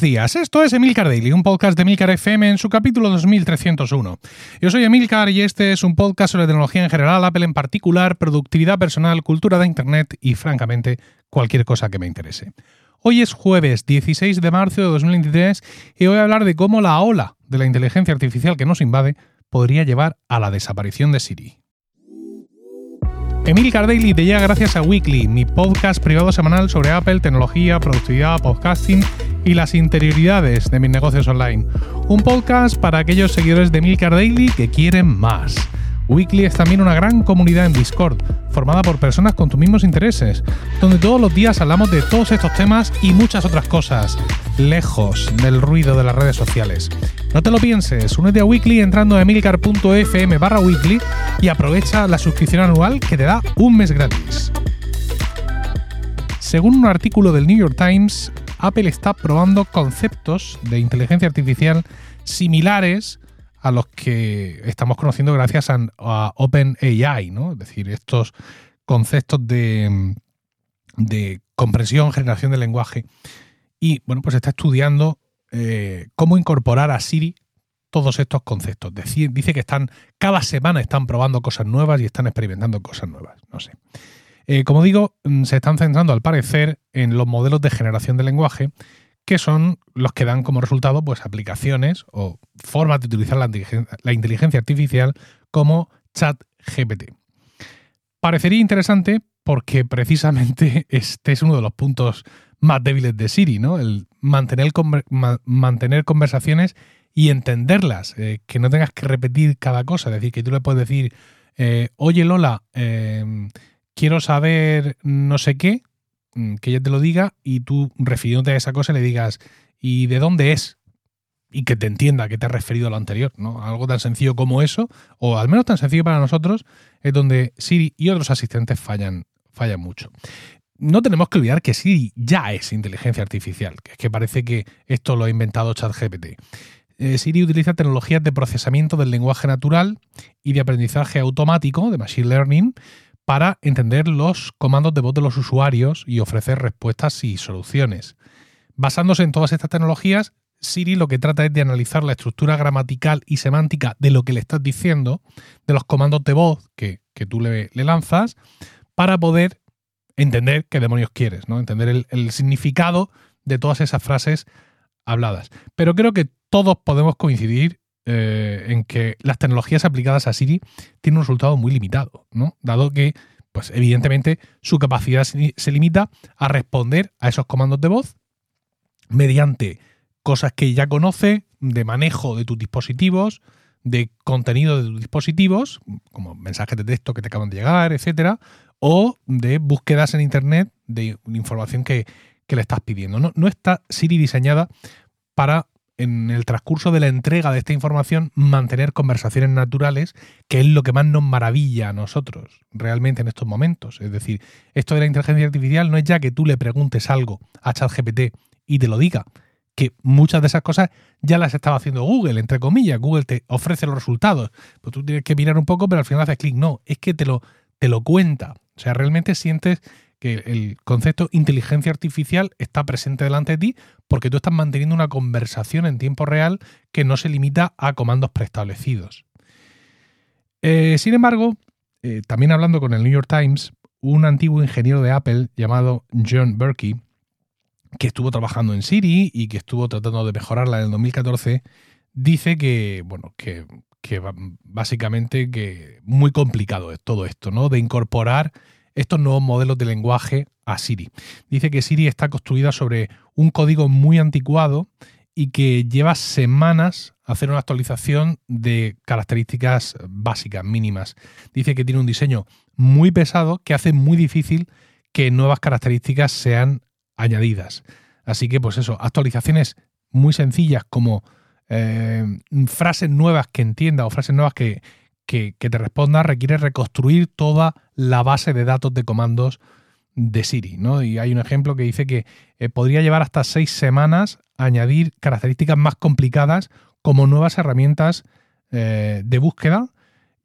buenos días. Esto es Emilcar Daily, un podcast de Emilcar FM en su capítulo 2301. Yo soy Emilcar y este es un podcast sobre tecnología en general, Apple en particular, productividad personal, cultura de Internet y, francamente, cualquier cosa que me interese. Hoy es jueves 16 de marzo de 2023 y voy a hablar de cómo la ola de la inteligencia artificial que nos invade podría llevar a la desaparición de Siri. Emil Daily te llega gracias a Weekly, mi podcast privado semanal sobre Apple, tecnología, productividad, podcasting y las interioridades de mis negocios online. Un podcast para aquellos seguidores de Emilcar Daily que quieren más. Weekly es también una gran comunidad en Discord, formada por personas con tus mismos intereses, donde todos los días hablamos de todos estos temas y muchas otras cosas, lejos del ruido de las redes sociales. No te lo pienses, únete a Weekly entrando a emilcar.fm barra weekly y aprovecha la suscripción anual que te da un mes gratis. Según un artículo del New York Times, Apple está probando conceptos de inteligencia artificial similares a los que estamos conociendo gracias a, OpenAI, ¿no? Es decir, estos conceptos de, de comprensión, generación de lenguaje. Y bueno, pues está estudiando eh, cómo incorporar a Siri todos estos conceptos. dice que están, cada semana están probando cosas nuevas y están experimentando cosas nuevas. No sé. Eh, como digo, mm, se están centrando al parecer en los modelos de generación de lenguaje que son los que dan como resultado pues, aplicaciones o formas de utilizar la inteligencia, artificial como ChatGPT. Parecería interesante porque precisamente este es uno de los puntos más débiles de Siri, ¿no? El mantener, conversaciones y entenderlas, eh, que no tengas que repetir cada cosa, es decir, que tú le puedes decir, eh, oye Lola, eh, quiero saber no sé qué, Mm, que ella te lo diga y tú, refiriéndote a esa cosa, le digas, ¿y de dónde es? Y que te entienda que te has referido a lo anterior, ¿no? Algo tan sencillo como eso, o al menos tan sencillo para nosotros, es donde Siri y otros asistentes fallan, fallan mucho. No tenemos que olvidar que Siri ya es inteligencia artificial, que es que parece que esto lo ha inventado ChatGPT. Eh, Siri utiliza tecnologías de procesamiento del lenguaje natural y de aprendizaje automático, de Machine Learning, para entender los comandos de voz de los usuarios y ofrecer respuestas y soluciones. Basándose en todas estas tecnologías, Siri lo que trata es de analizar la estructura gramatical y semántica de lo que le estás diciendo, de los comandos de voz que, tú le, lanzas, para poder entender qué demonios quieres, ¿no? Entender el significado de todas esas frases habladas. Pero creo que todos podemos coincidir eh, en que las tecnologías aplicadas a Siri tienen un resultado muy limitado, ¿no? Dado que, pues evidentemente, su capacidad se limita a responder a esos comandos de voz mediante cosas que ya conoce, de manejo de tus dispositivos, de contenido de tus dispositivos, como mensajes de texto que te acaban de llegar, etcétera, o de búsquedas en internet de información que, que le estás pidiendo. No, no está Siri diseñada para en el transcurso de la entrega de esta información mantener conversaciones naturales, que es lo que más nos maravilla a nosotros realmente en estos momentos. Es decir, esto de la inteligencia artificial no es ya que tú le preguntes algo a ChatGPT y te lo diga, que muchas de esas cosas ya las estaba haciendo Google, entre comillas. Google te ofrece los resultados, pues tú tienes que mirar un poco, pero al final haces clic. No, es que te lo, te lo cuenta. O sea, realmente sientes que el concepto inteligencia artificial está presente delante de ti porque tú estás manteniendo una conversación en tiempo real que no se limita a comandos preestablecidos. Eh, sin embargo, eh, también hablando con el New York Times, un antiguo ingeniero de Apple llamado John Berkey, que estuvo trabajando en Siri y que estuvo tratando de mejorarla en el 2014, dice que, bueno, que, que básicamente que muy complicado es todo esto, ¿no? De incorporar estos nuevos modelos de lenguaje a Siri. Dice que Siri está construida sobre un código muy anticuado y que lleva semanas hacer una actualización de características básicas, mínimas. Dice que tiene un diseño muy pesado que hace muy difícil que nuevas características sean añadidas. Así que, pues eso, actualizaciones muy sencillas como eh, frases nuevas que entienda o frases nuevas que, que, te responda requiere reconstruir toda la base de datos de comandos de Siri. ¿no? Y hay un ejemplo que dice que eh, podría llevar hasta seis semanas añadir características más complicadas como nuevas herramientas eh, de búsqueda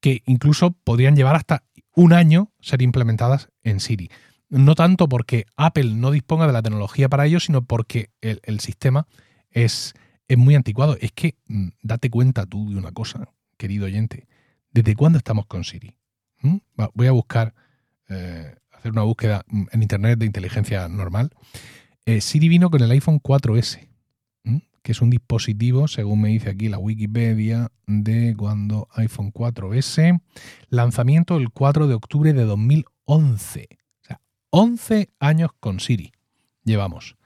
que incluso podrían llevar hasta un año ser implementadas en Siri. No tanto porque Apple no disponga de la tecnología para ello, sino porque el sistema es, es muy anticuado. Es que mm, date cuenta tú de una cosa, querido oyente. ¿Desde cuándo estamos con Siri? ¿Mm? Voy a buscar, eh, hacer una búsqueda mm, en Internet de inteligencia normal. Eh, Siri vino con el iPhone 4S, que es un dispositivo, según me dice aquí la Wikipedia, de cuando iPhone 4S, lanzamiento el 4 de octubre de 2011. O sea, 11 años con Siri llevamos.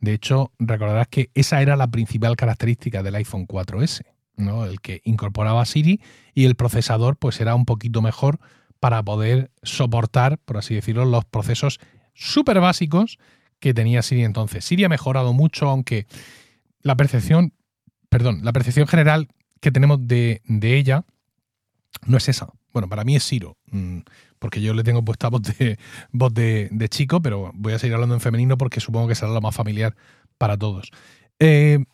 De hecho, recordarás que esa era la principal característica del iPhone 4S, ¿no? El que incorporaba Siri y el procesador pues era un poquito mejor para poder soportar, por así decirlo, los procesos súper básicos que tenía Siri entonces. Siri ha mejorado mucho, aunque la percepción, perdón, la percepción general que tenemos de, ella no es esa. Bueno, para mí es Siro, mm, porque yo le tengo puesta voz de, voz de, chico, pero voy a seguir hablando en femenino porque supongo que será lo más familiar para todos. Eh,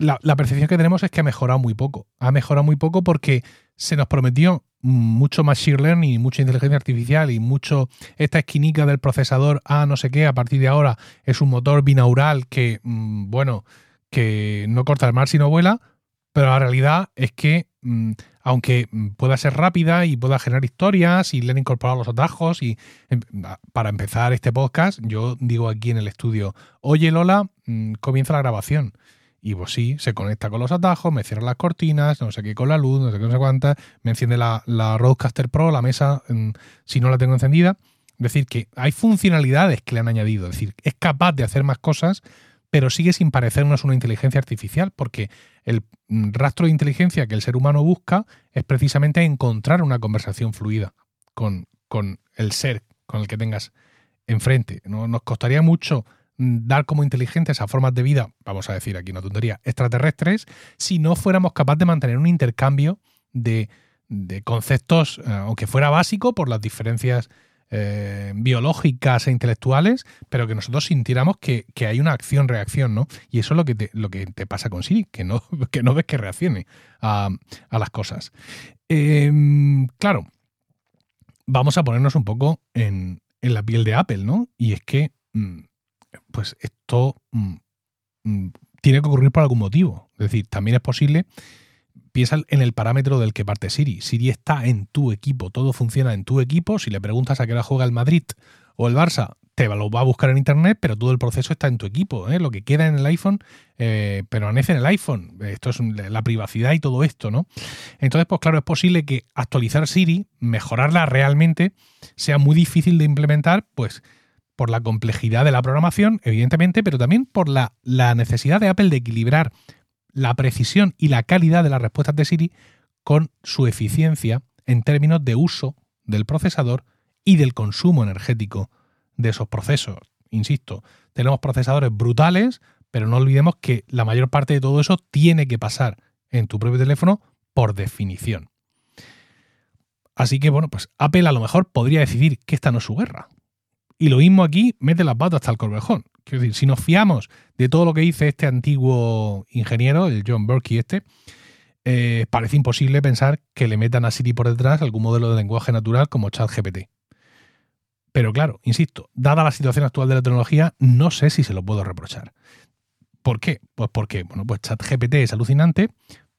la, percepción que tenemos es que ha mejorado muy poco. Ha mejorado muy poco porque se nos prometió mucho machine learning, mucha inteligencia artificial y mucho esta esquinica del procesador A no sé qué, a partir de ahora es un motor binaural que, mm, bueno, que no corta el mar sino vuela, pero la realidad es que mm, aunque pueda ser rápida y pueda generar historias y le han incorporado los atajos y em, para empezar este podcast yo digo aquí en el estudio, oye Lola, mm, comienza la grabación y pues sí, se conecta con los atajos, me cierra las cortinas, no sé qué con la luz, no sé qué, no sé cuántas, me enciende la, la Roadcaster Pro, la mesa, si no la tengo encendida. Es decir, que hay funcionalidades que le han añadido, es decir, es capaz de hacer más cosas, pero sigue sin parecernos una inteligencia artificial, porque el rastro de inteligencia que el ser humano busca es precisamente encontrar una conversación fluida con, con el ser con el que tengas enfrente. ¿no? Nos costaría mucho dar como inteligentes a formas de vida, vamos a decir aquí una tontería, extraterrestres, si no fuéramos capaces de mantener un intercambio de, conceptos, eh, aunque fuera básico por las diferencias eh, biológicas e intelectuales, pero que nosotros sintiéramos que, hay una acción-reacción, ¿no? Y eso es lo que te, lo que te pasa con Siri, que no, que no ves que reaccione a, las cosas. Em, claro, vamos a ponernos un poco en, la piel de Apple, ¿no? Y es que mm, pues esto mm, mm, tiene que ocurrir por algún motivo. Es decir, también es posible, piensa en el parámetro del que parte Siri. Siri está en tu equipo, todo funciona en tu equipo. Si le preguntas a qué hora juega el Madrid o el Barça, te lo va a buscar en internet, pero todo el proceso está en tu equipo. ¿eh? Lo que queda en el iPhone eh, permanece en el iPhone. Esto es la privacidad y todo esto, ¿no? Entonces, pues claro, es posible que actualizar Siri, mejorarla realmente, sea muy difícil de implementar, pues por la complejidad de la programación, evidentemente, pero también por la, necesidad de Apple de equilibrar la precisión y la calidad de las respuestas de Siri con su eficiencia en términos de uso del procesador y del consumo energético de esos procesos. Insisto, tenemos procesadores brutales, pero no olvidemos que la mayor parte de todo eso tiene que pasar en tu propio teléfono por definición. Así que bueno, pues Apple a lo mejor podría decidir que esta no es su guerra, y lo mismo aquí, mete las patas hasta el corvejón. Quiero decir, si nos fiamos de todo lo que dice este antiguo ingeniero, el John Berkey este, eh, parece imposible pensar que le metan a Siri por detrás algún modelo de lenguaje natural como ChatGPT. Pero claro, insisto, dada la situación actual de la tecnología, no sé si se lo puedo reprochar. ¿Por qué? Pues porque, bueno, pues ChatGPT es alucinante,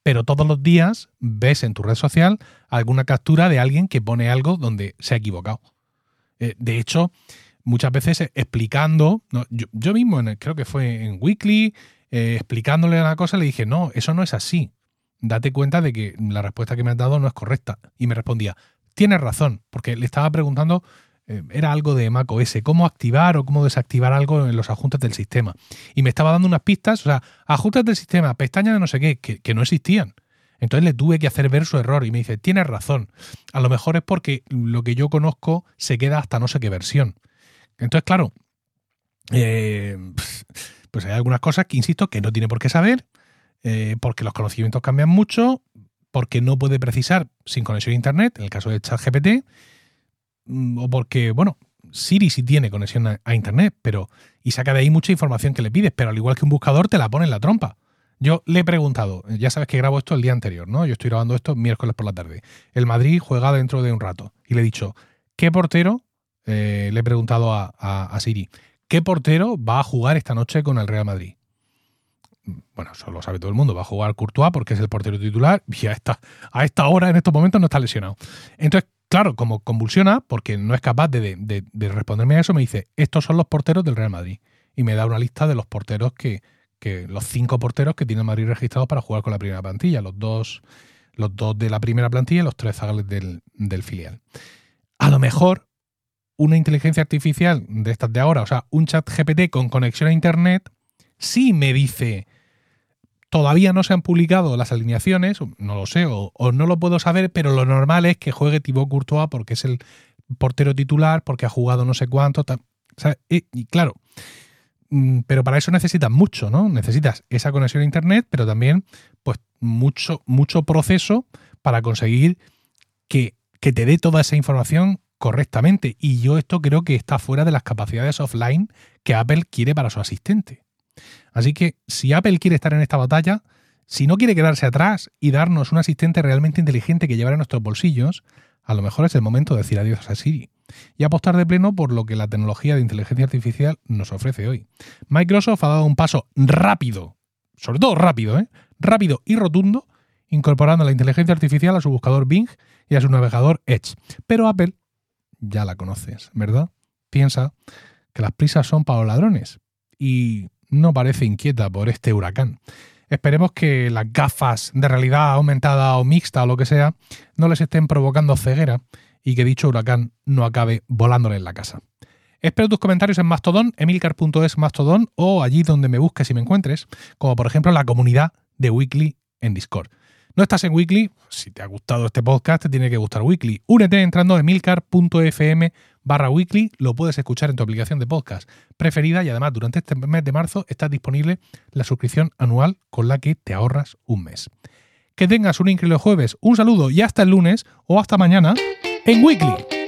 pero todos los días ves en tu red social alguna captura de alguien que pone algo donde se ha equivocado. Eh, de hecho, muchas veces explicando, yo, mismo creo que fue en Weekly, eh, explicándole una cosa, le dije, no, eso no es así. Date cuenta de que la respuesta que me has dado no es correcta. Y me respondía, tienes razón, porque le estaba preguntando, eh, era algo de macOS, cómo activar o cómo desactivar algo en los ajustes del sistema. Y me estaba dando unas pistas, o sea, ajustes del sistema, pestañas de no sé qué, que, que no existían. Entonces le tuve que hacer ver su error y me dice, tienes razón. A lo mejor es porque lo que yo conozco se queda hasta no sé qué versión. Entonces, claro, eh, pues hay algunas cosas que, insisto, que no tiene por qué saber, eh, porque los conocimientos cambian mucho, porque no puede precisar sin conexión a Internet, en el caso de ChatGPT, mm, o porque, bueno, Siri sí tiene conexión a, Internet, pero y saca de ahí mucha información que le pides, pero al igual que un buscador te la pone en la trompa. Yo le he preguntado, ya sabes que grabo esto el día anterior, ¿no? Yo estoy grabando esto miércoles por la tarde. El Madrid juega dentro de un rato. Y le he dicho, ¿qué portero eh, le he preguntado a, Siri, ¿qué portero va a jugar esta noche con el Real Madrid? bueno, eso lo sabe todo el mundo, va a jugar Courtois porque es el portero titular y a esta, a esta hora, en estos momentos, no está lesionado. Entonces, claro, como convulsiona, porque no es capaz de, de responderme a eso, me dice, estos son los porteros del Real Madrid. Y me da una lista de los porteros que, que los cinco porteros que tiene el Madrid registrados para jugar con la primera plantilla, los dos, los dos de la primera plantilla y los tres zagales del filial. A lo mejor una inteligencia artificial de estas de ahora, o sea, un chat GPT con conexión a Internet, sí me dice, todavía no se han publicado las alineaciones, no lo sé, o, no lo puedo saber, pero lo normal es que juegue Thibaut Courtois porque es el portero titular, porque ha jugado no sé cuánto. y, claro, Mm, pero para eso necesitas mucho, ¿no? Necesitas esa conexión a internet, pero también pues mucho, mucho proceso para conseguir que, que te dé toda esa información correctamente. Y yo esto creo que está fuera de las capacidades offline que Apple quiere para su asistente. Así que si Apple quiere estar en esta batalla, si no quiere quedarse atrás y darnos un asistente realmente inteligente que llevar en nuestros bolsillos, a lo mejor es el momento de decir adiós a Siri y apostar de pleno por lo que la tecnología de inteligencia artificial nos ofrece hoy. Microsoft ha dado un paso rápido, sobre todo rápido, ¿eh? rápido y rotundo, incorporando la inteligencia artificial a su buscador Bing y a su navegador Edge. Pero Apple, ya la conoces, ¿verdad? Piensa que las prisas son para los ladrones y no parece inquieta por este huracán. Esperemos que las gafas de realidad aumentada o mixta o lo que sea no les estén provocando ceguera y que dicho huracán no acabe volándole en la casa. Espero tus comentarios en Mastodon, emilcar.es Mastodon o allí donde me busques y me encuentres, como por ejemplo la comunidad de Weekly en Discord. No estás en Weekly, si te ha gustado este podcast te tiene que gustar Weekly. Únete entrando a emilcar.fm barra Weekly, lo puedes escuchar en tu aplicación de podcast preferida y además durante este mes de marzo está disponible la suscripción anual con la que te ahorras un mes. Que tengas un increíble jueves, un saludo y hasta el lunes o hasta mañana en Weekly.